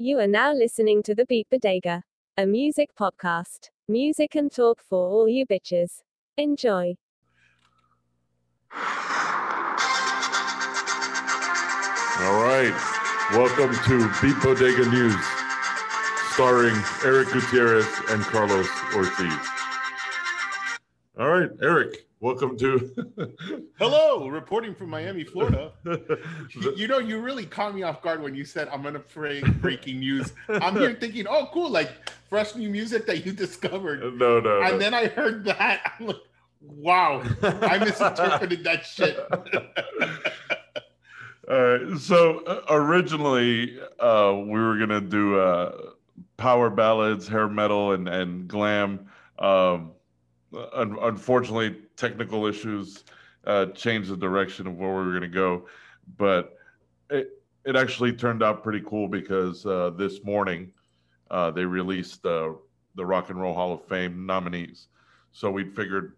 You are now listening to the Beat Bodega, a music podcast. Music and talk for all you bitches. Enjoy. All right. Welcome to Beat Bodega News, starring Eric Gutierrez and Carlos Ortiz. All right, Eric, welcome to. Hello, reporting from Miami, Florida. You- you know, you really caught me off guard when you said I'm gonna play breaking news. I'm here thinking, oh, cool, like fresh new music that you discovered. no, no. And no. then I heard that. I'm like, wow, I misinterpreted that shit. All right. So uh, originally, uh, we were gonna do uh, power ballads, hair metal, and and glam. Um, un- unfortunately, technical issues uh, changed the direction of where we were gonna go, but it it actually turned out pretty cool because uh, this morning uh, they released uh, the Rock and Roll Hall of Fame nominees. So we figured,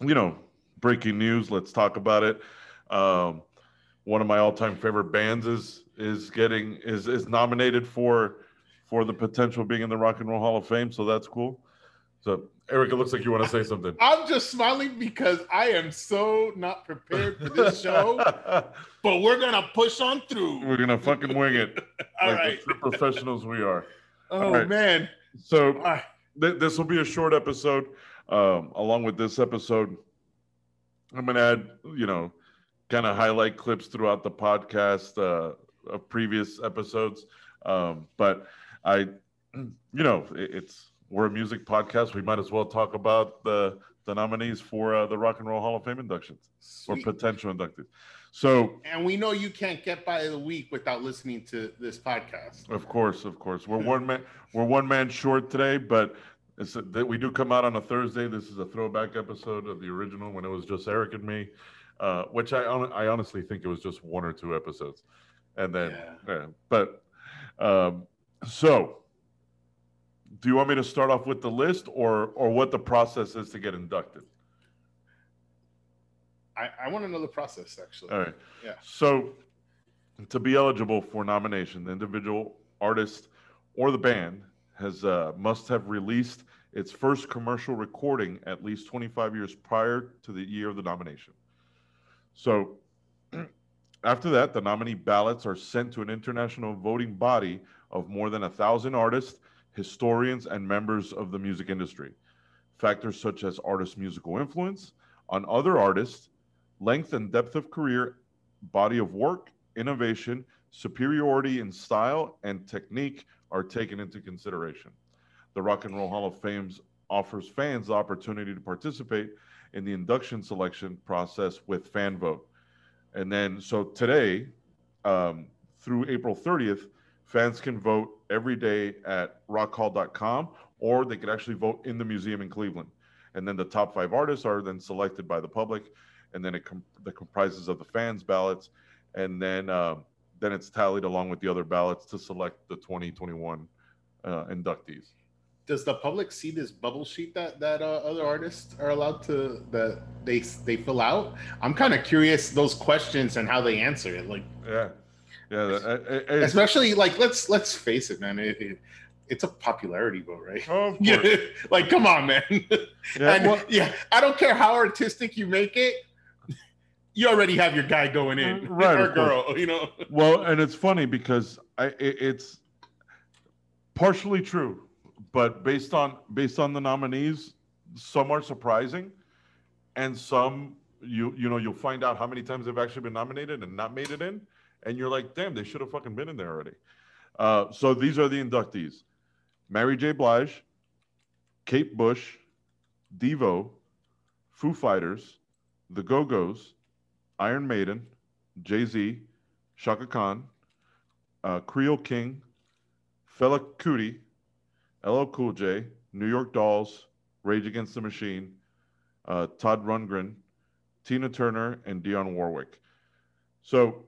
you know, breaking news. Let's talk about it. Um, one of my all-time favorite bands is is getting is is nominated for for the potential being in the Rock and Roll Hall of Fame. So that's cool. So Eric, it looks like you want to say something. I'm just smiling because I am so not prepared for this show, but we're gonna push on through. We're gonna fucking wing it All like right. the professionals we are. Oh right. man. So right. th- this will be a short episode. Um, along with this episode, I'm gonna add, you know, kind of highlight clips throughout the podcast uh, of previous episodes. Um, but I, you know, it, it's we're a music podcast. We might as well talk about the the nominees for uh, the Rock and Roll Hall of Fame inductions or potential inductees. So, And we know you can't get by the week without listening to this podcast. of course, of course, we're one man we're one man short today, but it's that we do come out on a Thursday. This is a throwback episode of the original when it was just Eric and me, uh, which I I honestly think it was just one or two episodes, and then Yeah. yeah, but um, so. Do you want me to start off with the list or or what the process is to get inducted? I, I want to know the process actually. All right. Yeah. So, to be eligible for nomination, the individual artist or the band has uh, must have released its first commercial recording at least 25 years prior to the year of the nomination. So, after that, the nominee ballots are sent to an international voting body of more than a thousand artists, historians, and members of the music industry. Factors such as artist musical influence on other artists, length and depth of career, body of work, innovation, superiority in style, and technique are taken into consideration. The Rock and Roll Hall of Fame offers fans the opportunity to participate in the induction selection process with fan vote. And then, so today, um, through April 30th, fans can vote every day at rockhall.com or they could actually vote in the museum in Cleveland. And then the top five artists are then selected by the public and then it com- that comprises of the fans' ballots, and then um, then it's tallied along with the other ballots to select the 2021 uh, inductees. Does the public see this bubble sheet that that uh, other artists are allowed to that they they fill out? I'm kind of curious those questions and how they answer it. Like Yeah, yeah. especially like let's let's face it, man. It, it, it's a popularity vote, right? oh, of Yeah, course. like come on, man. Yeah, and well, yeah, I don't care how artistic you make it. You already have your guy going in, Uh, right, or of course. girl. You know, well, and it's funny because I it, it's partially true, but based on based on the nominees, some are surprising, and some you you know you'll find out how many times they've actually been nominated and not made it in, and you're like, damn, they should have fucking been in there already. Uh, so these are the inductees: Mary J. Blige, Kate Bush, Devo, Foo Fighters, The Go Go's, Iron Maiden, Jay Z, Chaka Khan, uh, Creole King, Fela Kuti, LL Cool J, New York Dolls, Rage Against the Machine, uh, Todd Rundgren, Tina Turner, and Dionne Warwick. So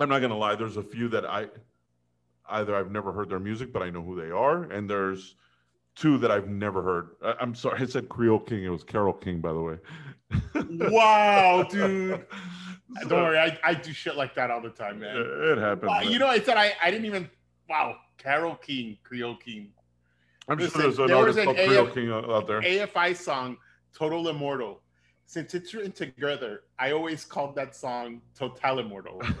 I'm not gonna lie, there's a few that I either I've never heard their music, but I know who they are, and there's two that I've never heard. I, I'm sorry, I said Creole King. It was Carole King, by the way. wow, dude. So, Don't worry, I, I do shit like that all the time, man. It happens. Wow, you know, I said I, I didn't even wow, Carole King, Creole King. I'm Listen, sure there's an there was artist an called Creole King out there. AFI song, Total Immortal. Since it's written together, I always called that song Total Immortal.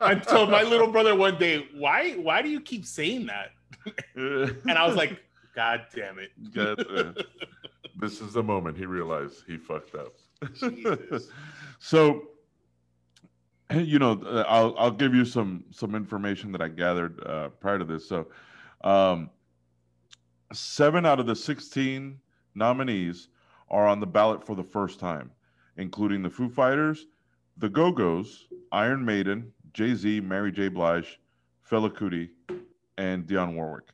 Until my little brother one day, why why do you keep saying that? And I was like, God damn it. God, uh, this is the moment he realized he fucked up. So, you know, uh, I'll I'll give you some some information that I gathered uh, prior to this. So, um, seven out of the sixteen nominees are on the ballot for the first time, including the Foo Fighters, the Go Go's, Iron Maiden, Jay Z, Mary J. Blige, Fela Kuti, and Dionne Warwick.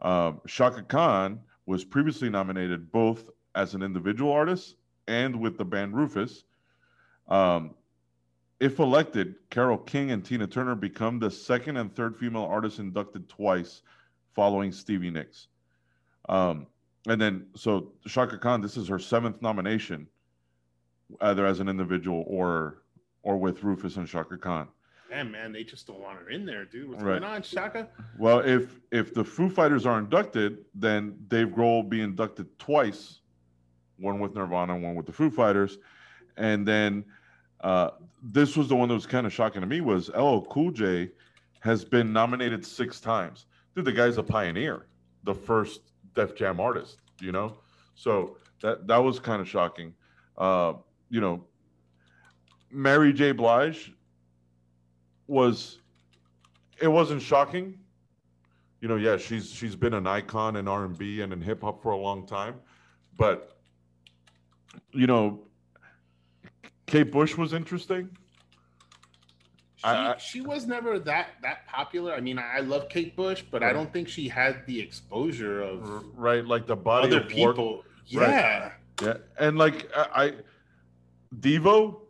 Um, Chaka Khan was previously nominated both as an individual artist and with the band Rufus. Um, if elected, Carole King and Tina Turner become the second and third female artists inducted twice following Stevie Nicks. Um, and then, so Chaka Khan, this is her seventh nomination, either as an individual or or with Rufus and Chaka Khan. Damn, man, they just don't want her in there, dude. What's Right. going on, Chaka? Well, if if the Foo Fighters are inducted, then Dave Grohl will be inducted twice, one with Nirvana, one with the Foo Fighters, and then uh, this was the one that was kind of shocking to me was LL Cool J has been nominated six times. Dude, the guy's a pioneer, the first Def Jam artist, you know. So that that was kind of shocking. Uh, you know, Mary J. Blige was it wasn't shocking you know, yeah, she's she's been an icon in R and B and in hip hop for a long time, but you know, Kate Bush was interesting. She, I- she was never that that popular. I mean, I I love Kate Bush, but I don't think she had the exposure of Right, like the body other of people. Right. Yeah. Yeah, and like I, I Devo,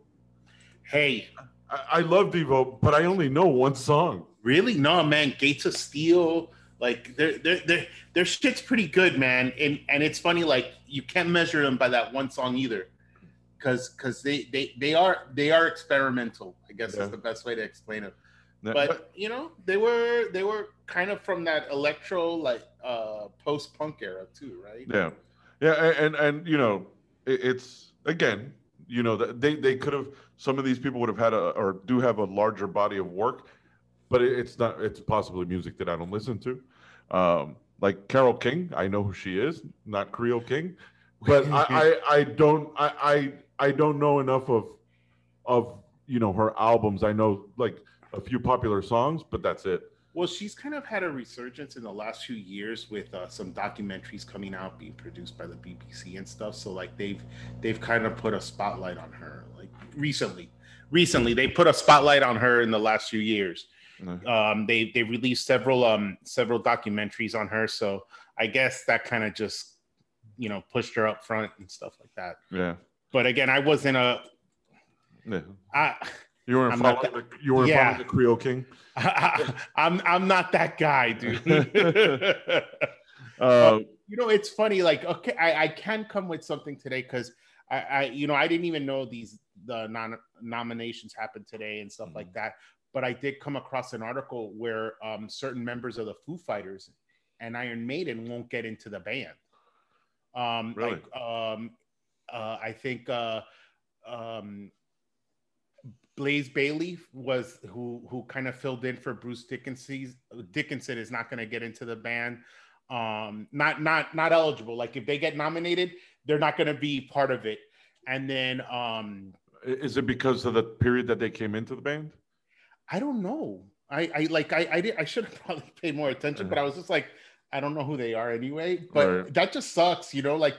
Hey, I, I love Devo, but I only know one song. really? No, man. Gates of Steel. Like their their their their shit's pretty good, man. And and it's funny, like you can't measure them by that one song either. Cause cause they they they are they are experimental, I guess Yeah. is the best way to explain it. Yeah, But you know, they were they were kind of from that electro like uh post punk era too, right? Yeah, yeah, and and, you know, it, it's again, you know, that they they could have some of these people would have had a or do have a larger body of work, but it, it's not. It's possibly music that I don't listen to, um, like Carole King. I know who she is, not Creole King, but I, I I don't I I I don't know enough of of you know her albums. I know like a few popular songs, but that's it. Well, she's kind of had a resurgence in the last few years with uh, some documentaries coming out, being produced by the BBC and stuff. So like they've they've kind of put a spotlight on her. Like recently, recently they put a spotlight on her in the last few years. Um, they they released several um several documentaries on her. So I guess that kind of just you know pushed her up front and stuff like that. Yeah, But again, I wasn't a yeah. I, You weren't I'm following the, you weren't Yeah. following the Creole King. I, I'm I'm not that guy, dude. Uh, you know it's funny like okay i, I can come with something today because I, I you know i didn't even know these the non nominations happened today and stuff like that but i did come across an article where um, certain members of the foo fighters and iron maiden won't get into the band um Really? like um uh i think uh um Blaze Bayley was who who kind of filled in for Bruce Dickinson. Dickinson is not going to get into the band um not not not eligible like if they get nominated they're not going to be part of it and then um Is it because of the period that they came into the band? i don't know i i like i i, did, I should have probably paid more attention but i was just like i don't know who they are anyway but Right. that just sucks you know like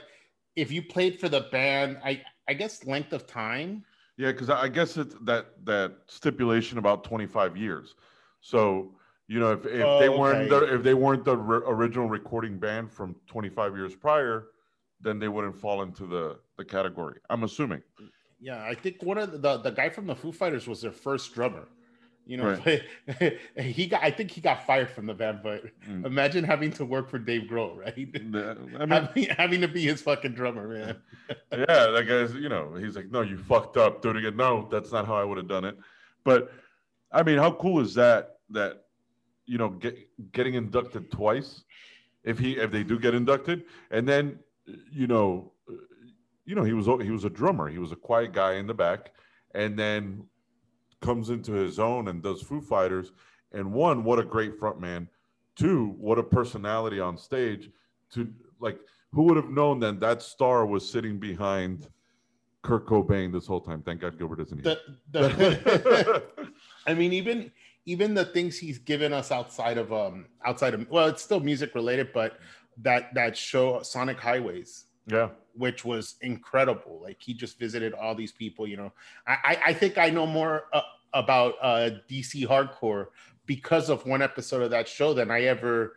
if you played for the band i i guess length of time Yeah, because I guess it's that that stipulation about 25 years. So you know, if, if Oh, they weren't okay. the, if they weren't the re- original recording band from 25 years prior, then they wouldn't fall into the the category. I'm assuming. yeah i think one of the the, the guy from the foo fighters was their first drummer you know he got i think he got fired from the band but Mm. imagine having to work for dave grohl right The- I mean, having, having to be his fucking drummer, man. yeah, that guy's, you know, he's like, no, you fucked up, do it again. No, that's not how I would have done it. But I mean, how cool is that? That you know, get, getting inducted twice, if he if they do get inducted, and then you know, you know, he was he was a drummer. He was a quiet guy in the back, and then comes into his own and does Foo Fighters. And one, what a great front man. Two, what a personality on stage. To like, who would have known that that star was sitting behind Kurt Cobain this whole time? Thank God Gilbert isn't here. The, the, I mean, even even the things he's given us outside of um outside of well, it's still music related, but that that show Sonic Highways, yeah, which was incredible. Like he just visited all these people. You know, I I think I know more uh, about uh, DC hardcore because of one episode of that show than I ever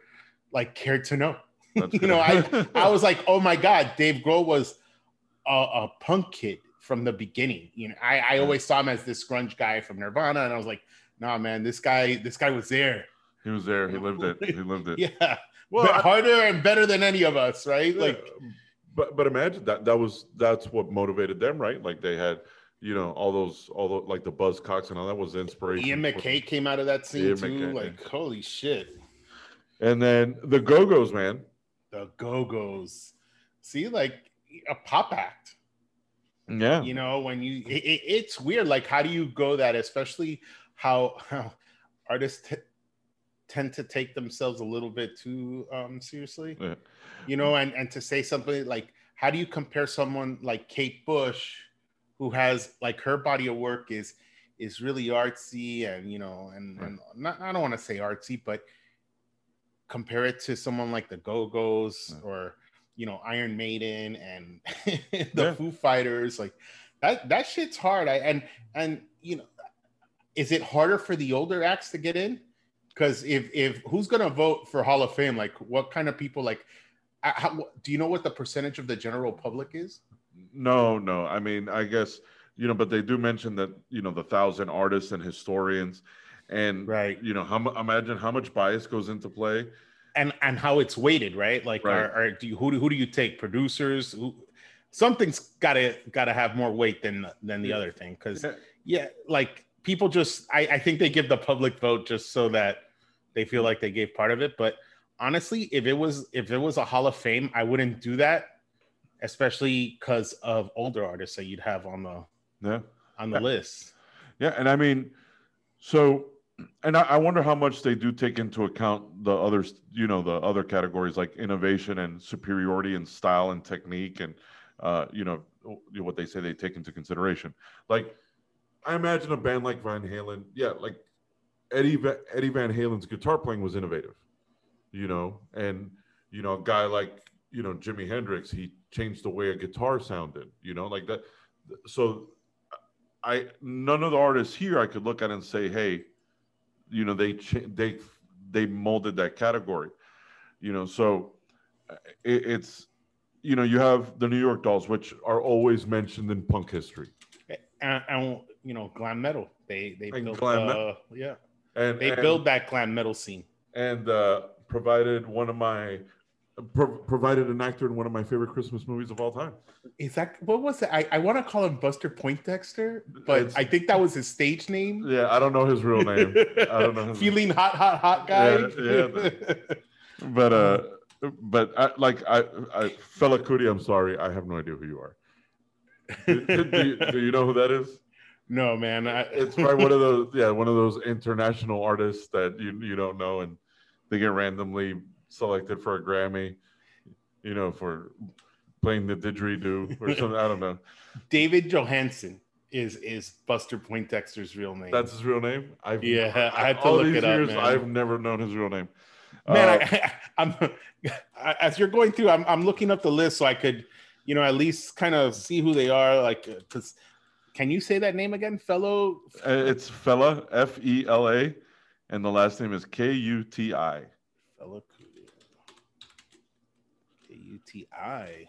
like cared to know. you know, I I was like, oh my god, Dave Grohl was a, a punk kid from the beginning. You know, I, I always saw him as this grunge guy from Nirvana, and I was like, nah, man, this guy, this guy was there. He was there. He lived it. He lived it. yeah. Well, harder and better than any of us, right? Like, but but imagine that that was that's what motivated them, right? Like they had, you know, all those all the like the Buzzcocks and all that was inspiration. Ian MacKaye came out of that scene Ian too. MacKaye, like, yeah. holy shit. And then the Go Go's, man. The Go Go's. See, like a pop act. Yeah. You know, when you it, it's weird. Like, how do you go that, especially how how artists t- tend to take themselves a little bit too um, seriously. Yeah. You know, and and to say something like, how do you compare someone like Kate Bush, who has like her body of work is is really artsy and you know and, right. and not, I don't want to say artsy, but compare it to someone like the Go Go's yeah. or you know Iron Maiden and the yeah. Foo Fighters, like that that shit's hard. I and and you know is it harder for the older acts to get in? Because if if who's gonna vote for Hall of Fame? Like, what kind of people? Like, how, do you know what the percentage of the general public is? No, no. I mean, I guess you know, but they do mention that you know the thousand artists and historians, and right. You know, how imagine how much bias goes into play, and and how it's weighted, right? Like, right. Are, are, do you who do, who do you take? Producers? Who, something's gotta gotta have more weight than than the yeah. other thing because yeah. yeah, like people just I, I think they give the public vote just so that they feel like they gave part of it. But honestly, if it was if it was a Hall of Fame, I wouldn't do that, especially because of older artists that you'd have on the yeah on the yeah. list. Yeah, and I mean, so and I, I, wonder how much they do take into account the others, you know, the other categories like innovation and superiority and style and technique and uh, you know what they say they take into consideration. Like I imagine a band like Van Halen, yeah, like Eddie Eddie Van Halen's guitar playing was innovative, you know, and you know, a guy like you know Jimi Hendrix, he changed the way a guitar sounded, you know, like that. So, I none of the artists here I could look at and say, hey, you know, they they they molded that category, you know. So, it, it's you know, you have the New York Dolls, which are always mentioned in punk history. And, and you know glam metal. They they and built uh, yeah. And they and, build that glam metal scene. And uh, provided one of my pro- provided an actor in one of my favorite Christmas movies of all time. Is that what was it? I, I want to call him Buster Poindexter, but it's, I think that was his stage name. Yeah, I don't know his real name. I don't know. Feeling name. hot, hot, hot guy. Yeah, yeah. but uh, but I, like I, I, Fela Kuti, I'm sorry, I have no idea who you are. do, do, you, do you know who that is? No, man. I... it's probably one of those, yeah, one of those international artists that you you don't know, and they get randomly selected for a Grammy, you know, for playing the didgeridoo or something. I don't know. David Johansen is is Buster Poindexter's real name. That's his real name. I've, yeah, I had to look it up. man. I've never known his real name. Man, uh, I, am as you're going through, I'm I'm looking up the list so I could, you know, at least kind of see who they are. Like, because can you say that name again, fellow? Uh, it's Fela, F E L A, and the last name is K U T I. Fela K U T I.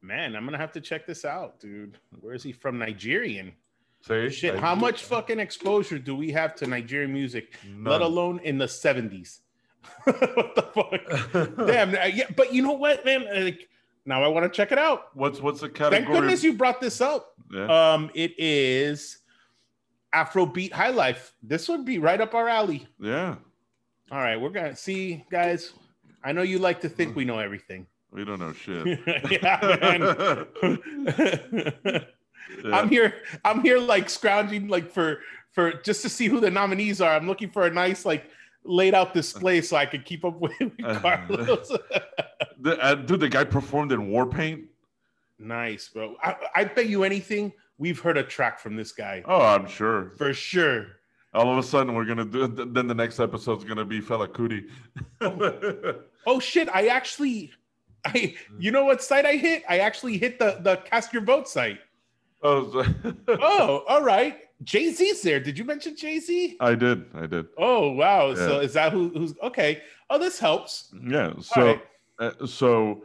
Man, I'm gonna have to check this out, dude. Where is he from? Nigerian. Say shit. How much fucking exposure do we have to Nigerian music, None. let alone in the 70s? what the fuck? Damn. Yeah, but you know what, man? Like now I want to check it out. What's what's the category? Thank goodness you brought this up. Yeah. Um, it is Afrobeat High Life. This would be right up our alley. Yeah. All right, we're gonna see, guys. I know you like to think we know everything. We don't know shit. yeah, man. I'm here. I'm here, like scrounging, like for for just to see who the nominees are. I'm looking for a nice, like laid out this display so I could keep up with, with Carlos. the, uh, dude, the guy performed in war paint. nice, bro. I, I bet you anything. We've heard a track from this guy Oh, I'm sure. for sure. All of a sudden, we're gonna do. Then the next episode's gonna be Fela Kuti. Oh shit! I actually, I you know what site I hit? I actually hit the the cast your vote site. oh, Oh, all right. Jay Z's there. Did you mention Jay Z? I did. I did. Oh wow. So is that who, who's okay? Oh, this helps. Yeah. So, right. uh, so,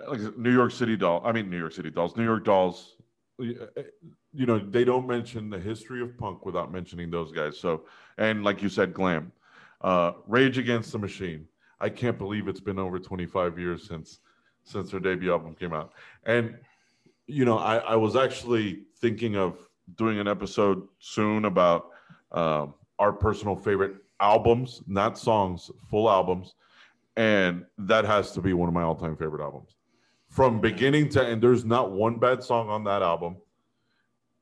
uh, like New York City doll. I mean, New York City dolls. New York dolls. uh, You know, they don't mention the history of punk without mentioning those guys. So, and like you said, glam. Uh, Rage Against the Machine. I can't believe it's been over 25 years since since their debut album came out. And you know, I, I was actually thinking of doing an episode soon about um, our personal favorite albums, not songs, full albums, and that has to be one of my all-time favorite albums, from beginning to end. There's not one bad song on that album,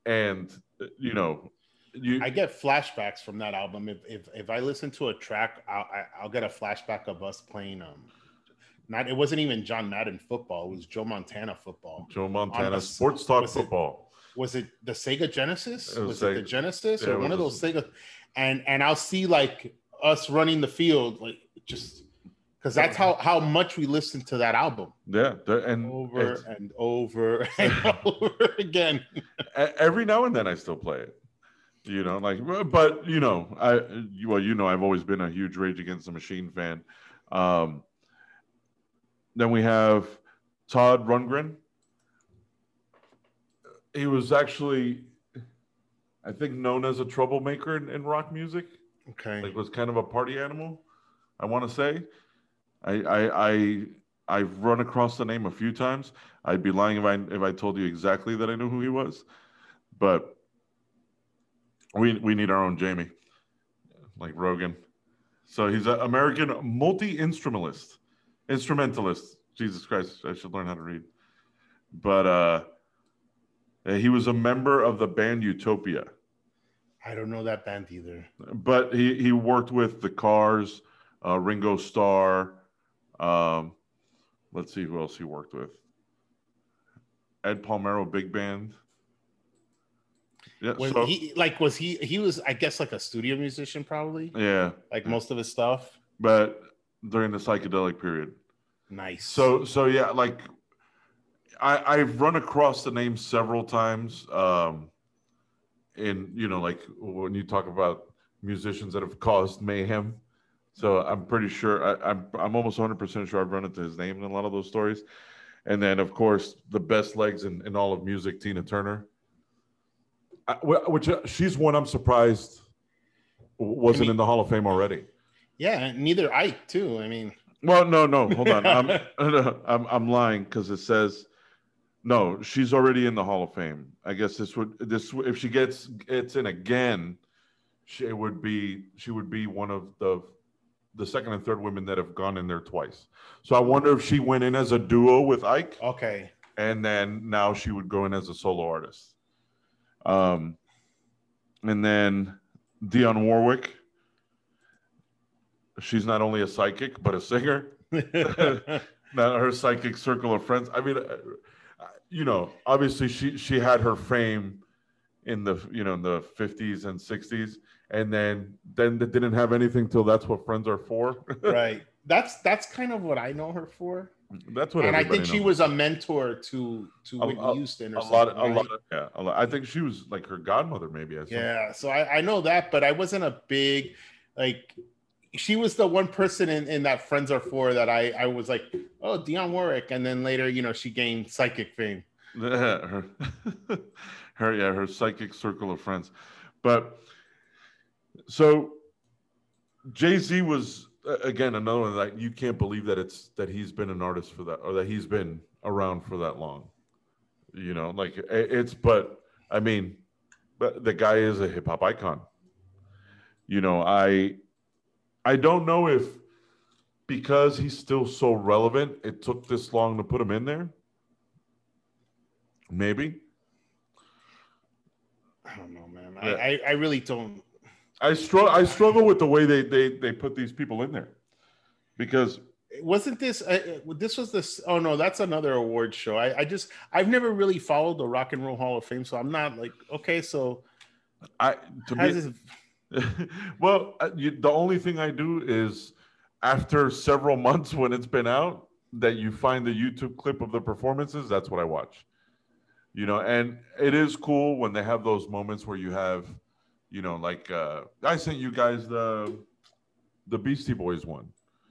and you know, you I get flashbacks from that album. If if, if I listen to a track, I'll I, I'll get a flashback of us playing. Um, not it wasn't even John Madden football. It was Joe Montana football. Joe Montana Sports Talk Football. Was it the Sega Genesis? It was was it the Genesis Yeah, or one of those Sega? And and I'll see like us running the field, like just because that's how how much we listened to that album Yeah, and over and over and over again. every now and then I still play it. You know, like, but you know, I well, you know, I've always been a huge Rage Against the Machine fan. Um, then we have Todd Rundgren. He was actually, I think, known as a troublemaker in, in rock music. Okay. Like, was kind of a party animal. I want to say, I, I, I, I've run across the name a few times. I'd be lying if I if I told you exactly that I knew who he was, but we we need our own Jamie, like Rogan. So he's an American multi instrumentalist, instrumentalist. Jesus Christ, I should learn how to read. But uh, he was a member of the band Utopia. I don't know that band either. But he he worked with the Cars, uh, Ringo Starr. Um, let's see who else he worked with. Ed Palmero Big Band. Yeah, When so he like was he he was I guess like a studio musician probably yeah, like most of his stuff. but during the psychedelic period. Nice. So so yeah, like I I've run across the name several times. Um, in you know like when you talk about musicians that have caused mayhem. So I'm pretty sure I, I'm I'm almost 100 percent sure I've run into his name in a lot of those stories. And then of course the best legs in, in all of music, Tina Turner. I, which uh, she's one I'm surprised wasn't I mean- in the Hall of Fame already. yeah, neither Ike too. I mean, Well, no, no, hold on. I'm I'm, I'm lying because it says no. She's already in the Hall of Fame. I guess this would this if she gets gets in again, she would be she would be one of the the second and third women that have gone in there twice. So I wonder if she went in as a duo with Ike, okay. and then now she would go in as a solo artist. Um, and then Dionne Warwick. She's not only a psychic but a singer not her psychic circle of friends. I mean, uh, you know, obviously she she had her fame in the you know in the fifties and sixties, and then then they didn't have anything till that's what friends are for. right. That's that's kind of what I know her for. that's what. and I think she was a mentor to to A- Whitney a- Houston or a something. lot, a right? lot. Of, yeah, a lot. I think she was like her godmother, maybe. I. Yeah, so I, I know that, but I wasn't a big like. She was the one person in, in that Friends Are For that I I was like, oh, Dionne Warwick, and then later, you know, she gained psychic fame. Her, her, yeah, her psychic circle of friends. But so Jay Z was again another one that you can't believe that it's that he's been an artist for that or that he's been around for that long. You know, like it- it's but I mean, but the guy is a hip hop icon. You know, I I don't know if because he's still so relevant, it took this long to put him in there. Maybe. I don't know, man. Yeah. I, I, really don't. I struggle. I struggle with the way they they they put these people in there because Wasn't this? Uh, uh, this was this. Oh no, that's another award show. I, I just I've never really followed the Rock and Roll Hall of Fame, so I'm not like okay. So I to me, well, uh, you, the only thing I do is after several months when it's been out that you find the YouTube clip of the performances. That's what I watch. You know, and it is cool when they have those moments where you have, you know, like uh, I sent you guys the the Beastie Boys one.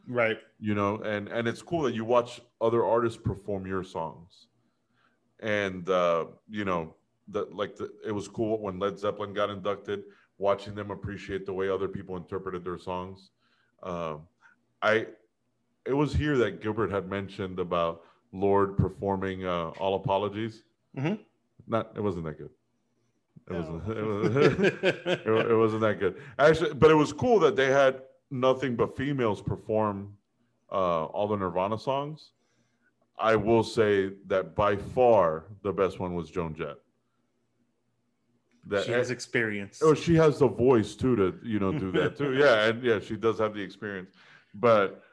right. You know, and and it's cool that you watch other artists perform your songs, and uh, you know that like the, it was cool when Led Zeppelin got inducted, watching them appreciate the way other people interpreted their songs. Um, I it was here that Gilbert had mentioned about Lorde performing uh, "All Apologies." Mhm. Not it wasn't that good. It No. wasn't. It, was, it, it wasn't that good actually, but it was cool that they had nothing but females perform uh, all the Nirvana songs. I will say that by far the best one was Joan Jett. That she has experience. Oh, she has the voice too to you know do that too. Yeah, and yeah, she does have the experience. But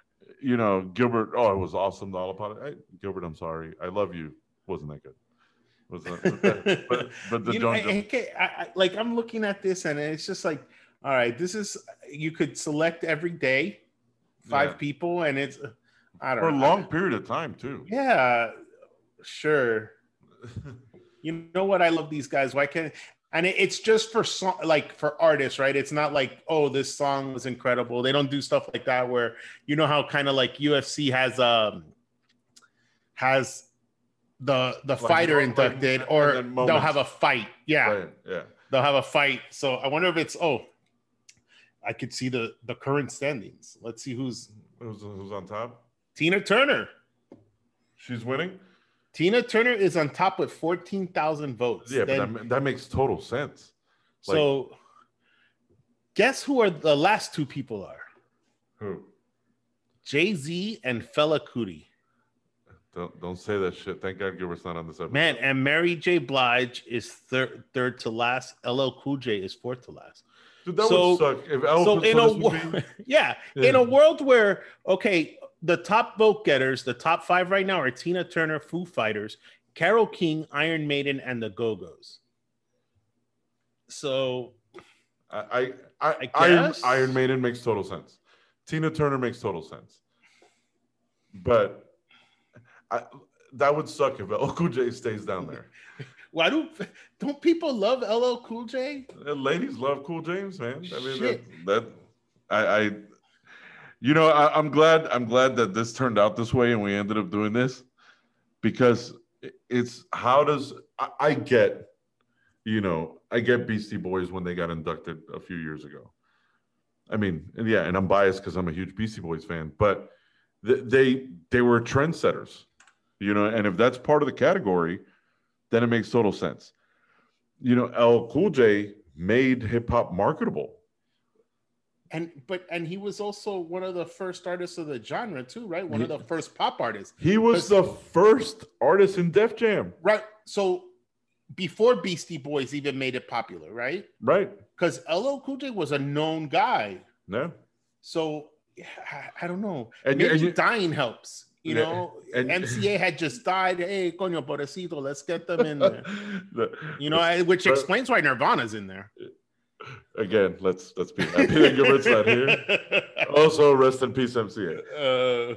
you know, Gilbert, oh, it was awesome. About. I, Gilbert, I'm sorry, I love you. Wasn't that good? Was that, but but the you know, I, I, like I'm looking at this and it's just like, all right, this is you could select every day five Yeah. people and it's uh, I don't know for a know. long period of time too. Yeah, sure. You know what? I love these guys. Why can't? And it- it's just for song, like for artists, right? It's not like, oh, this song was incredible. They don't do stuff like that. Where you know how kind of like UFC has um has the the fighter like- inducted, or they'll have a fight. Yeah, Right, yeah. they'll have a fight. So I wonder if it's oh, I could see the the current standings. Let's see who's Who's, who's on top? Tina Turner. She's winning. Tina Turner is on top with 14,000 votes. Yeah, Then- but that, that makes total sense. so guess who are the last two people are? Who? Jay-Z and Fela Kuti. Don't don't say that shit. Thank God Gilbert's not on this episode. Man, and Mary J. Blige is third third to last. LL Cool J is fourth to last. Dude, that so- would suck. If so in a was wo- movie, yeah, Yeah. in a world where okay, the top vote getters, the top five right now are Tina Turner, Foo Fighters, Carole King, Iron Maiden, and the Go Go's. So I I, I, I Iron. Iron Maiden makes total sense. Tina Turner makes total sense. But I, that would suck if El Cool J stays down there. why do don't people love LL Cool J? Ladies love Cool James, man. I mean, that, Shit. that I, I, you know, I, I'm glad. I'm glad that this turned out this way, and we ended up doing this because it's how does I, I get, you know, I get Beastie Boys when they got inducted a few years ago. I mean, and yeah, and I'm biased because I'm a huge Beastie Boys fan, but th- they they were trendsetters, you know, and if that's part of the category, then it makes total sense. You know, L Cool J made hip hop marketable. And but and he was also one of the first artists of the genre too, right? One of the first pop artists, He was the first artist in Def Jam, right? So before Beastie Boys even made it popular, right? right? Because LL Cool J was a known guy. No, So I, I don't know. And Maybe and you- dying helps. You Yeah, know, and- MCA had just died. Hey, coño, pobrecito, let's get them in there. The- You know, which But- explains why Nirvana's in there. Again, let's let's be happy that Gilbert's not here. Also, rest in peace, MCA. Uh,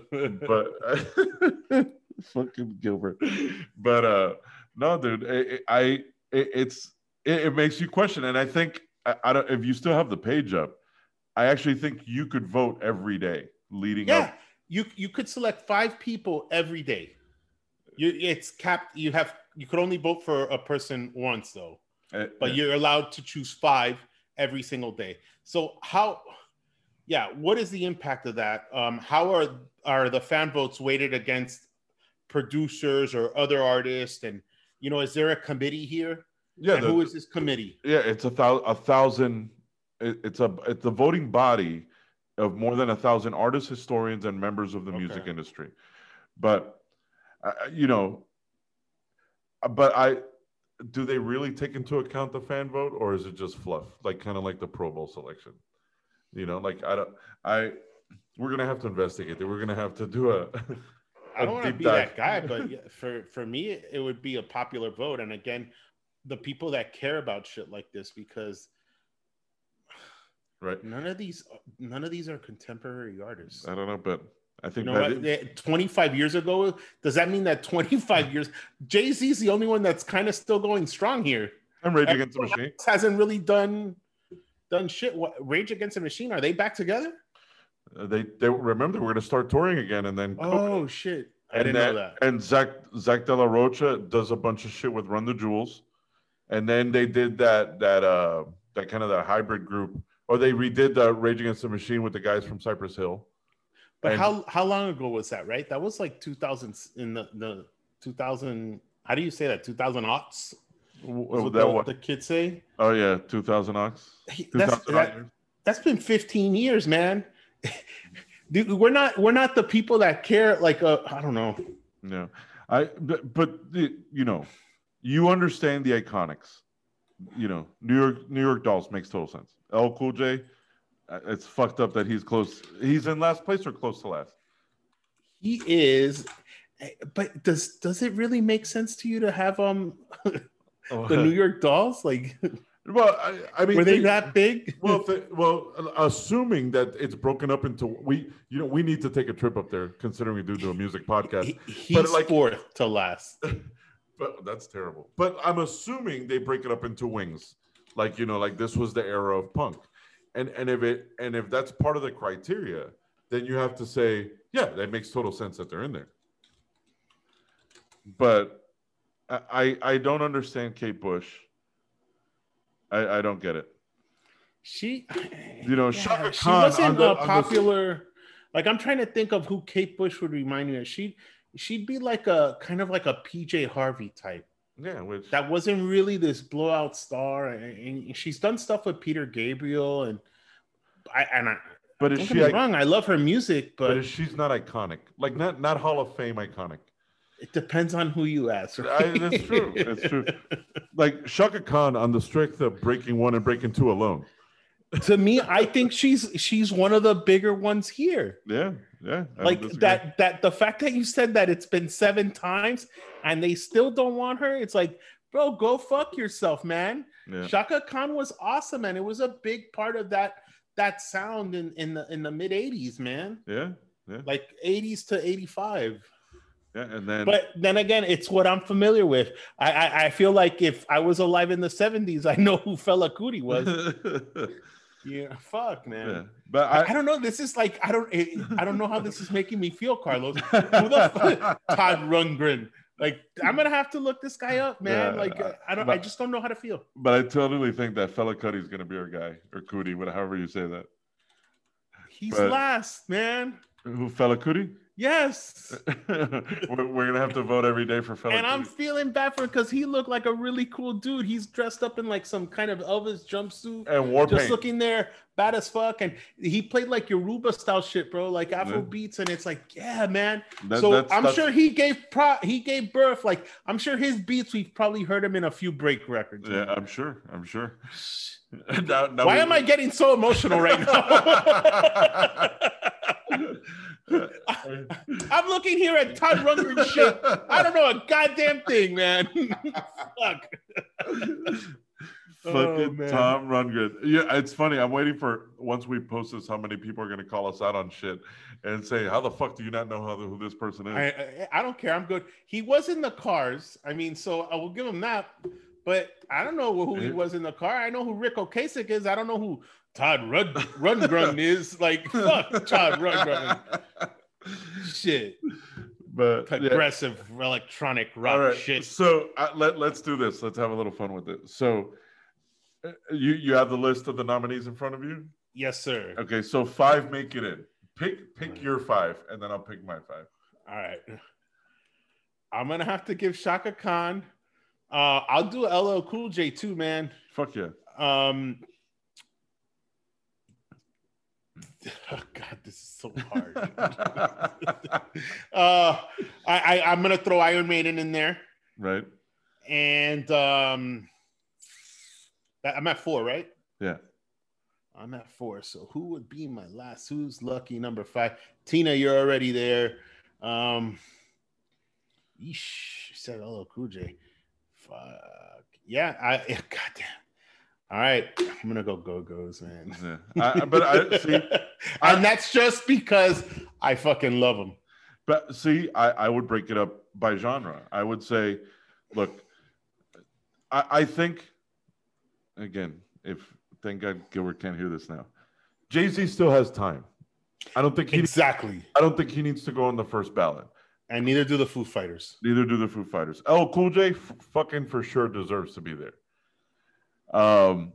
but fucking Gilbert. But uh no, dude, I, I it, it's it, it makes you question, and I think I, I don't if you still have the page up, I actually think you could vote every day leading yeah, up. you you could select five people every day. You it's capped. You have you could only vote for a person once though, Uh, but yeah. you're allowed to choose five every single day. So how? Yeah, what is the impact of that? Um, how are are the fan votes weighted against producers or other artists? And you know, is there a committee here? yeah, the- who is this committee? yeah, it's a thousand, a thousand. It, it's a it's the voting body of more than a thousand artists, historians, and members of the music industry. But uh, you know, but I do they really take into account the fan vote, or is it just fluff, like kind of like the Pro Bowl selection? You know, like I don't, I we're gonna have to investigate it. We're gonna have to do a. I a don't want to be dive. that guy, but for for me, it would be a popular vote. And again, the people that care about shit like this, because right. none of these none of these are contemporary artists. I don't know, but I You think know that? Eh, 25 years ago, does that mean that 25 years Jay Z is the only one that's kind of still going strong here? I'm Rage Against the Machine. hasn't really done done shit. What Rage Against the Machine? Are they back together? Uh, They they remember we're gonna start touring again, and then Oh shit! I and didn't then, know that. And Zach Zach De La Rocha does a bunch of shit with Run the Jewels, and then they did that that uh that kind of that hybrid group, or they redid the Rage Against the Machine with the guys from Cypress Hill. But and- how how long ago was that? Right, that was like 2000 in the the 2000. How do you say that? 2000 aughts. W- what that the, one- the kids say. oh yeah, two thousand ox. That's that, that's been 15 years, man. Dude, we're not we're not the people that care. Like uh, I don't know. Yeah, I but, but the- you know, you understand the iconics. You know, New York New York Dolls makes total sense. L Cool J, it's fucked up that he's close. He's in last place or close to last. He is, eh, but does does it really make sense to you to have um the New York Dolls? Like, well, I, I mean, were they think- that big? Well, they- well, assuming that it's broken up into we, you know, we need to take a trip up there, considering we do do a music podcast. He- he's like- fourth to last. But that's terrible. But I'm assuming they break it up into wings, like you know, like this was the era of punk, and and if it and if that's part of the criteria, then you have to say, yeah, that makes total sense that they're in there. But I I, don't understand Kate Bush. I I don't get it. She, You know, Chaka she Khan wasn't the- a on the- popular. Like I'm trying to think of who Kate Bush would remind me of. She she'd be like a kind of like a PJ Harvey type. Yeah, which That wasn't really this blowout star, and, and she's done stuff with Peter Gabriel, and I and I. but is she wrong, I love her music, but but she's not iconic, like not not Hall of Fame iconic. it depends on who you ask. I- that's true. That's true. Like Chaka Khan on the strength of breaking one and breaking two alone. To me, I think she's she's one of the bigger ones here. Yeah, yeah. I like that that the fact that you said that it's been seven times and they still don't want her it's like bro go fuck yourself man Yeah. Chaka Khan was awesome and it was a big part of that that sound in in the in the mid 80s man Yeah, yeah, like 80s to 85 yeah. And then but then again it's what i'm familiar with i i, I feel like if i was alive in the 70s i know who Fela Kuti was yeah fuck man yeah. But I, I, don't know. This is like I don't I don't know how this is making me feel, Carlos. Who the fuck? Todd Rundgren. Like I'm gonna have to look this guy up, man. Yeah, like uh, I don't. I just don't know how to feel. but I totally think that fella Cuddy's gonna be our guy or Cootie, whatever however you say that. He's But- last, man. Who fella Cootie? Yes. we're, we're gonna have to vote every day for fella. And I'm feeling bad for him because he looked like a really cool dude. He's dressed up in like some kind of Elvis jumpsuit, and war just paint. looking there bad as fuck. And he played like Yoruba style shit, bro, like Afro Yeah. beats. And it's like, yeah, man. That- so that's- I'm that's- sure he gave pro he gave birth. Like I'm sure his beats we've probably heard him in a few break records. Yeah, I'm sure. I'm sure. Now- now Why we- am I getting so emotional right now? I'm looking here at Todd Rundgren shit. I don't know a goddamn thing, man. Fuck. Fucking Oh. Tom Rundgren. Yeah, it's funny. I'm waiting for once we post this, how many people are going to call us out on shit and say, "How the fuck do you not know how who this person is?" I, I I don't care. I'm good. He was in the cars. I mean, so I will give him that. But I don't know who he was in the car. I know who Ric Ocasek is. I don't know who Todd Rud- Rundgren is. Like, fuck Todd Rundgren. Shit. but yeah. Progressive electronic rock All right. shit. So uh, let let's do this. Let's have a little fun with it. So uh, you you have the list of the nominees in front of you. Yes, sir. Okay, so five make it in. Pick pick your five, and then I'll pick my five. All right. I'm gonna have to give Chaka Khan. Uh, I'll do LL Cool J too, man. Fuck yeah. Um, oh God, this is so hard. uh, I, I I'm gonna throw Iron Maiden in there, right? and um, I'm at four, right? Yeah. I'm at four. So who would be my last? Who's lucky number five? Tina, you're already there. Um, yeesh, said hello, Cool J. Fuck yeah, I yeah, goddamn. All right, I'm gonna go Go Go's, man. Yeah. I, but I see, and that's just because I fucking love them. but see, I, I would break it up by genre. I would say, look, I, I think, again, if thank God Gilbert can't hear this now, Jay Z still has time. I don't think he. Exactly. I don't think he needs to go on the first ballot. And neither do the Foo Fighters. Neither do the Foo Fighters. Oh, Cool J, f- fucking for sure deserves to be there. Um,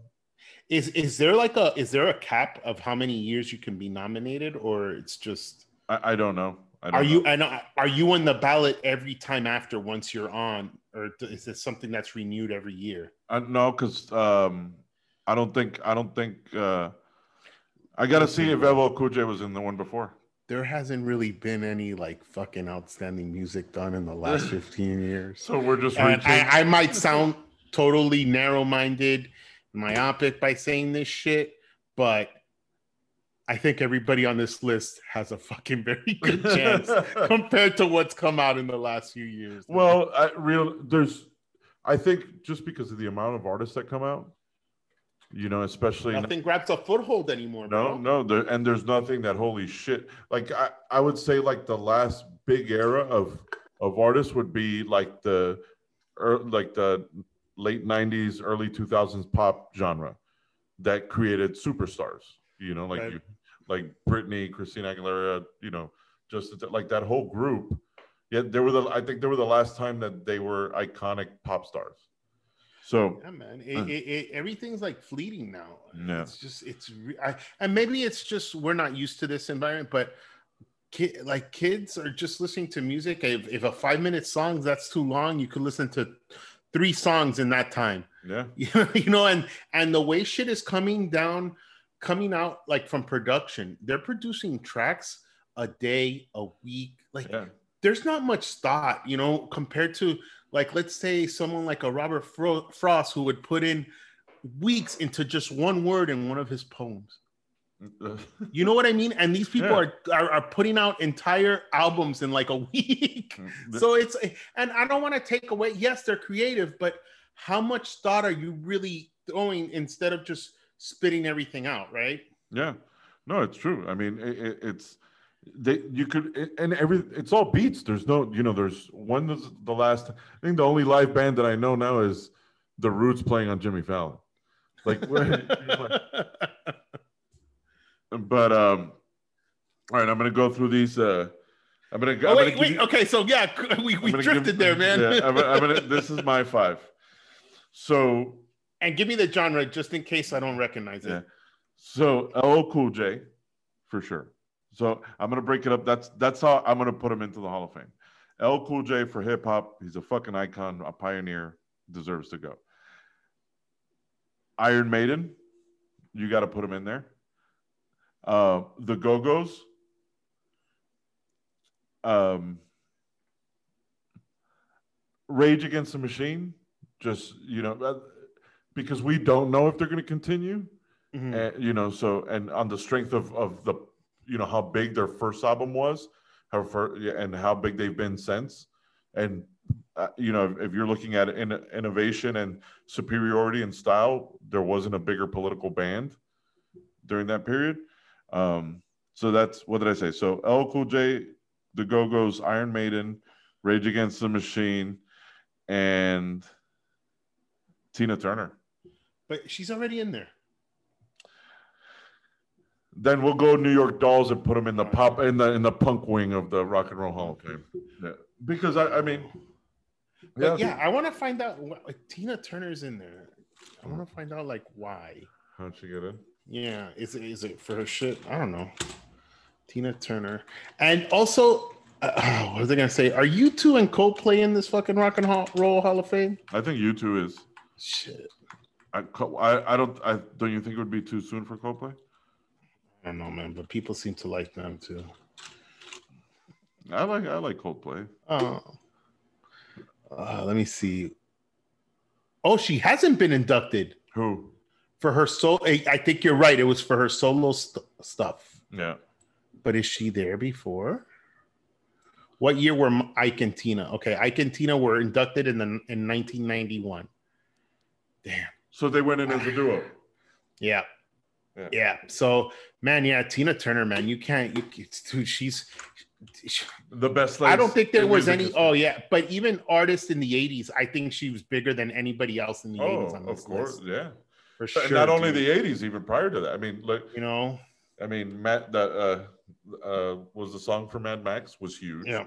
Is is there like a is there a cap of how many years you can be nominated, or it's just I, I don't know. I don't are know. you and are you on the ballot every time after once you're on, or is this something that's renewed every year? I, no, because um, I don't think I don't think uh, I got to see if LL Cool was in the one before. There hasn't really been any like fucking outstanding music done in the last 15 years. So we're just reaching. I, I might sound totally narrow-minded, myopic by saying this shit, but I think everybody on this list has a fucking very good chance compared to what's come out in the last few years. well, I, real there's. I think just because of the amount of artists that come out, you know, especially nothing grabs a foothold anymore. No, bro. no, there and there's nothing that holy shit. Like I, I would say like the last big era of of artists would be like the er, like the late 90s, early 2000s pop genre that created superstars, you know, like Right. you like Britney, Christina Aguilera, you know, just like that whole group. Yeah, they were the I think they were the last time that they were iconic pop stars. So Yeah, man. It, Uh. it, it, everything's like fleeting now. Yeah. It's just it's I, and maybe it's just we're not used to this environment, but kid like kids are just listening to music. If, if a five minute song that's too long, you could listen to three songs in that time. yeah, you know, and and the way shit is coming down, coming out like from production, they're producing tracks a day, a week. Like yeah. there's not much thought, you know, compared to like let's say someone like a Robert Fro- Frost who would put in weeks into just one word in one of his poems. You know what I mean? And these people Yeah. are, are are putting out entire albums in like a week. Mm, so it's and I don't want to take away. Yes, they're creative, but how much thought are you really throwing instead of just spitting everything out? Right? Yeah, no, it's true. I mean, it, it, it's they you could it- and every it's all beats. There's no you know there's one was the last. I think the only live band that I know now is the Roots playing on Jimmy Fallon. Like, but um, all right, I'm gonna go through these. Uh, I'm gonna. oh wait, wait. you- Okay, so yeah, we, we drifted give- there, man. Yeah, I'm, I'm gonna. This is my five. So and give me the genre just in case I don't recognize it. Yeah. So LL Cool J, for sure. So I'm gonna break it up. That's that's how I'm gonna put him into the Hall of Fame. LL Cool J for hip hop. He's a fucking icon, a pioneer. Deserves to go. Iron Maiden, you got to put him in there. Uh, the Go Go's. Um, Rage Against the Machine, just you know, uh, because we don't know if they're going to continue Mhm. and you know so and on the strength of of the you know how big their first album was how far, and how big they've been since and uh, you know if you're looking at in, innovation and superiority and style there wasn't a bigger political band during that period um so that's what did i say so l cool j the go-go's iron maiden rage against the machine and tina turner But she's already in there. Then we'll go New York Dolls and put them in the pop in the in the punk wing of the Rock and Roll Hall of Fame. Yeah. Because I, I mean, But yeah, I want to find out what like, Tina Turner's in there. I want to find out like why. How'd she get in? Yeah, is it is it for her shit? I don't know. Tina Turner, and also, uh, what was I gonna say? Are U2 and Coldplay in this fucking Rock and Roll Hall of Fame? I think U2 is. Shit, I, I, I don't. I don't. You think it would be too soon for Coldplay? I don't know, man, but people seem to like them too. I like I like Coldplay. Oh, uh, let me see. Oh, she hasn't been inducted Who? For her soul. I I think you're right. It was for her solo st- stuff. Yeah. But is she there before? What year were Ike and Tina? Okay, Ike and Tina were inducted in the in 1991. Damn. So they went in as a duo. Yeah. Yeah. Yeah. So, man, yeah, Tina Turner, man, you can't, you, dude, she's. The best. I don't think there was any. history. Oh yeah, but even artists in the '80s, I think she was bigger than anybody else in the Oh, '80s on of course, list. yeah. For sure. not only the '80s, even prior to that. I mean, look. you know, I mean, Matt. That uh, uh, was the song for Mad Max was huge. yeah.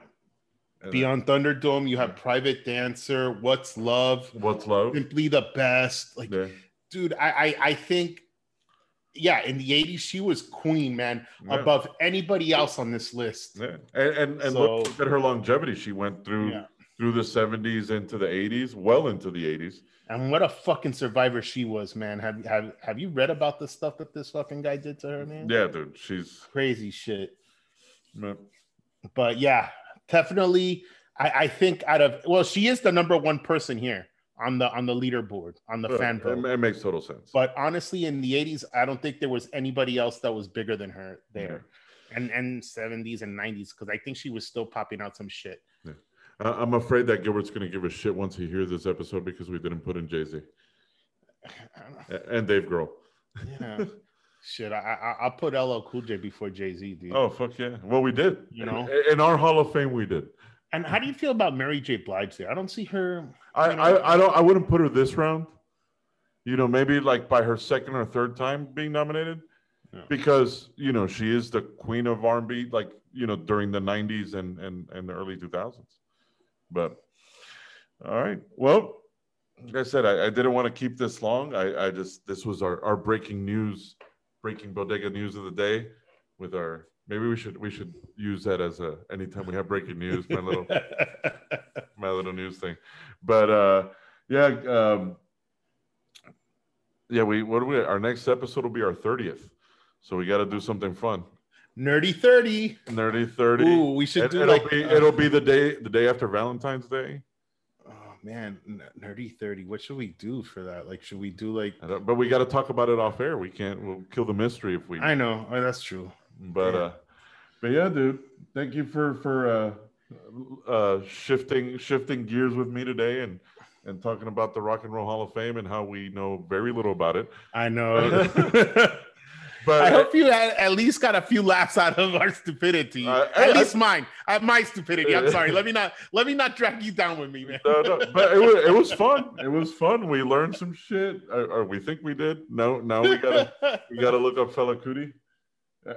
And Beyond Thunderdome, you have Private Dancer, What's Love, What's love? Simply the Best. Like, Yeah. dude, I, I, I think, yeah, in the '80s, she was queen, man, Yeah. above anybody else on this list. Yeah, and and, and So- look at her longevity. She went through Yeah. Through the '70s into the '80s, well into the '80s. And what a fucking survivor she was, man. Have have have you read about the stuff that this fucking guy did to her, man? Yeah, dude, she's. Crazy shit. yeah. But yeah, definitely. I, I think out of well, she is the number one person here on the on the leaderboard on the fan vote. it makes total sense. But honestly, in the 80s, I don't think there was anybody else that was bigger than her there. And and 70s and 90s, because I think she was still popping out some shit. I- I'm afraid that Gilbert's going to give a shit once he hears this episode because we didn't put in Jay Z and Dave Grohl. Yeah. Shit, I, I I'll put LL Cool J before Jay Z, dude. Oh fuck yeah! Well, we did. You know? in, in our Hall of Fame, we did. And how do you feel about Mary J. Blige there? I don't see her. I, you know? I I don't I wouldn't put her this round. You know, maybe like by her second or third time being nominated, Yeah. because you know she is the queen of R&B. Like you know during the '90s and and and the early 2000s. But all right, well, like I said, I, I didn't want to keep this long. I I just this was our our breaking news, breaking bodega news of the day, with our. Maybe we should we should use that as a anytime we have breaking news, my little my little news thing. But uh yeah, um yeah, we what do we our next episode will be our 30th. So we got to do something fun. Nerdy 30. Nerdy 30. Ooh, we should And do it'll like. be uh, it'll be the day the day after Valentine's Day. oh man, Nerdy 30. What should we do for that? Like, should we do like. But we got to talk about it off air. We can't we'll kill the mystery if we I know. Oh, that's true. but Yeah. uh but yeah, dude. Thank you for for uh uh shifting shifting gears with me today and and talking about the Rock and Roll Hall of Fame and how we know very little about it. I know. But I hope you at, at least got a few laughs out of our stupidity. Uh, at I- least mine. At my stupidity. I'm sorry. Let me not let me not drag you down with me, man. no, no, but it was, it was fun. It was fun. We learned some shit, or, or we think we did. No, now we gotta we gotta look up Fela Kuti.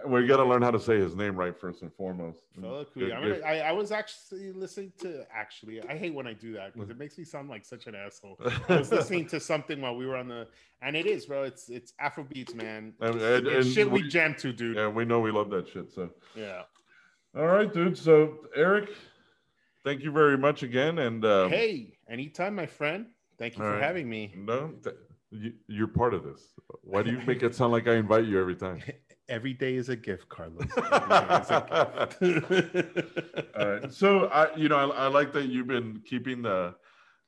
We gotta learn how to say his name right first and foremost. Fela Kuti. I'm good- I, I was actually listening to actually I hate when I do that because it makes me sound like such an asshole. I was listening to something while we were on the and it is, bro. It's it's Afrobeats, man. And- It's, and- and shit we we- jam to, dude. yeah, we know we love that shit. So, Yeah. all right, dude. So, Eric, thank you very much again. And um, Hey, anytime, my friend. Thank you for right. havy me. no, th- you, you're part of this. Why do you make it sound like I invite you every time? Every day is a gift, Carlos. Every day is a gift. Right. So I, you know, I, I like that you've been keeping the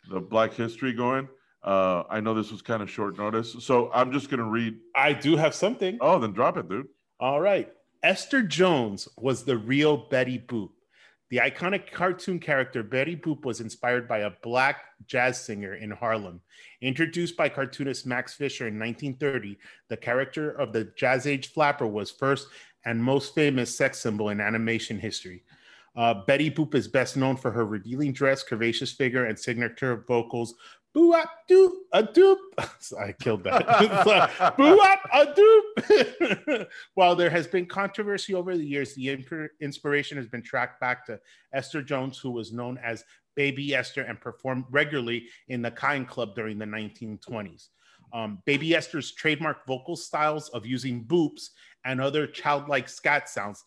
the Black History going. Uh, I know this was kind of short notice, so I'm just gonna read. I do have something. Oh, then drop it, dude. All right. Esther Jones was the real Betty Boop. The iconic cartoon character Betty Boop was inspired by a black jazz singer in Harlem. Introduced by cartoonist Max Fleischer in 1930, the character of the Jazz Age flapper was first and most famous sex symbol in animation history. Uh, Betty Boop is best known for her revealing dress, curvaceous figure, and signature vocals. Boo up doop a doop. I killed that. Boo up a doop. While there has been controversy over the years, the imp- inspiration has been tracked back to Esther Jones, who was known as Baby Esther and performed regularly in the Kind Club during the 1920s. Um, Baby Esther's trademark vocal styles of using boops and other childlike scat sounds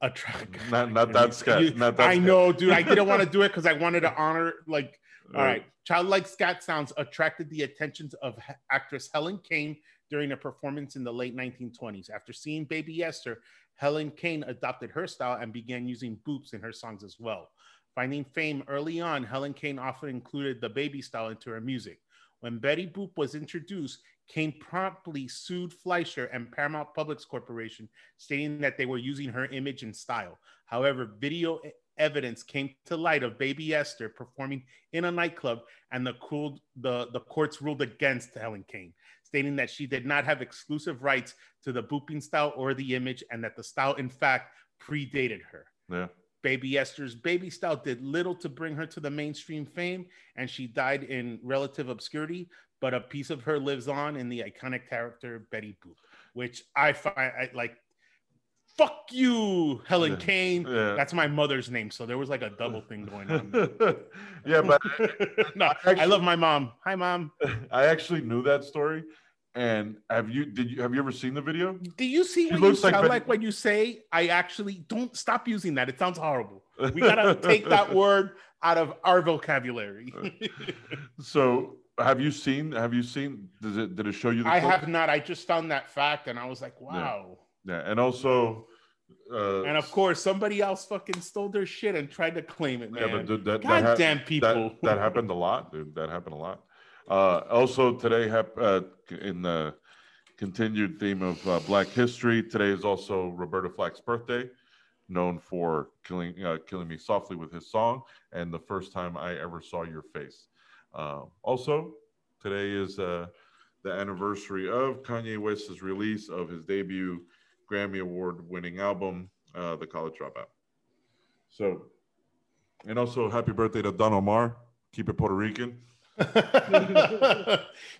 attract. Not not that scat. Not that I know, dude. I didn't want to do it because I wanted to honor, like, all right. Childlike scat sounds attracted the attentions of actress Helen Kane, during a performance in the late 1920s. After seeing Baby Esther, Helen Kane adopted her style and began using boops in her songs as well. Finding fame early on, Helen Kane often included the baby style into her music. When Betty Boop was introduced, Kane promptly sued Fleischer and Paramount Publix Corporation, stating that they were using her image and style. However, video evidence came to light of Baby Esther performing in a nightclub, and the, cool, the, the courts ruled against Helen Kane, stating that she did not have exclusive rights to the booping style or the image, and that the style, in fact, predated her. Yeah. Baby Esther's baby style did little to bring her to the mainstream fame, and she died in relative obscurity. But a piece of her lives on in the iconic character Betty Boop, which I find I, like fuck you, Helen Yeah. Kane. Yeah. That's my mother's name. So there was like a double thing going on. yeah, but no, I love my mom. Hi, mom. I actually knew that story. And have you did you have you ever seen the video? Do you see She what you looks like sound Betty- like when you say I actually don't stop using that? It sounds horrible. We gotta take that word out of our vocabulary. Uh, so have you seen have you seen does it did it show you the I clip? have not. I just found that fact and I was like, wow. Yeah, and also uh And of course, somebody else fucking stole their shit and tried to claim it, yeah, man. but dude, that, that, God hap- damn people. that that happened a lot, dude. That happened a lot. Uh also today hap- uh in the continued theme of uh, Black History, today is also Roberta Flack's birthday, known for killing uh, killing me softly with his song, and the first time I ever saw your face. Um, also, today is uh, the anniversary of Kanye West's release of his debut Grammy Award winning album, uh, The College Dropout. So, and also happy birthday to Don Omar. Keep it Puerto Rican.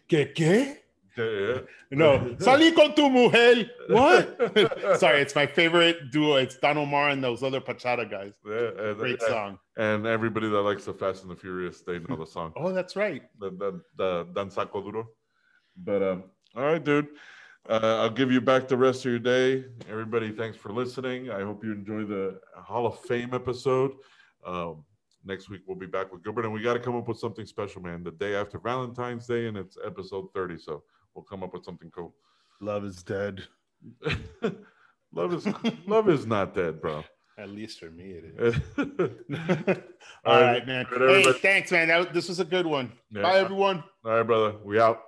¿Qué, qué? Yeah, No, salí con tu mujer. What? Sorry, it's my favorite duo. It's Don Omar and those other Bachata guys. yeah, and, Great and- song. And everybody that likes the Fast and the Furious, they know the song. Oh, that's right. the the, the Duro. But um, all right, dude. Uh, I'll give you back the rest of your day. Everybody, thanks for listening. I hope you enjoy the Hall of Fame episode. Um, next week we'll be back with Gilbert, and we got to come up with something special, man. The day after Valentine's Day, and it's episode thirty, so we'll come up with something cool. Love is dead. love is love is not dead, bro. At least for me, it is. All All right, right, man. Hey, thanks, man. That, this was a good one. Yeah. Bye, everyone. All right, brother. We out.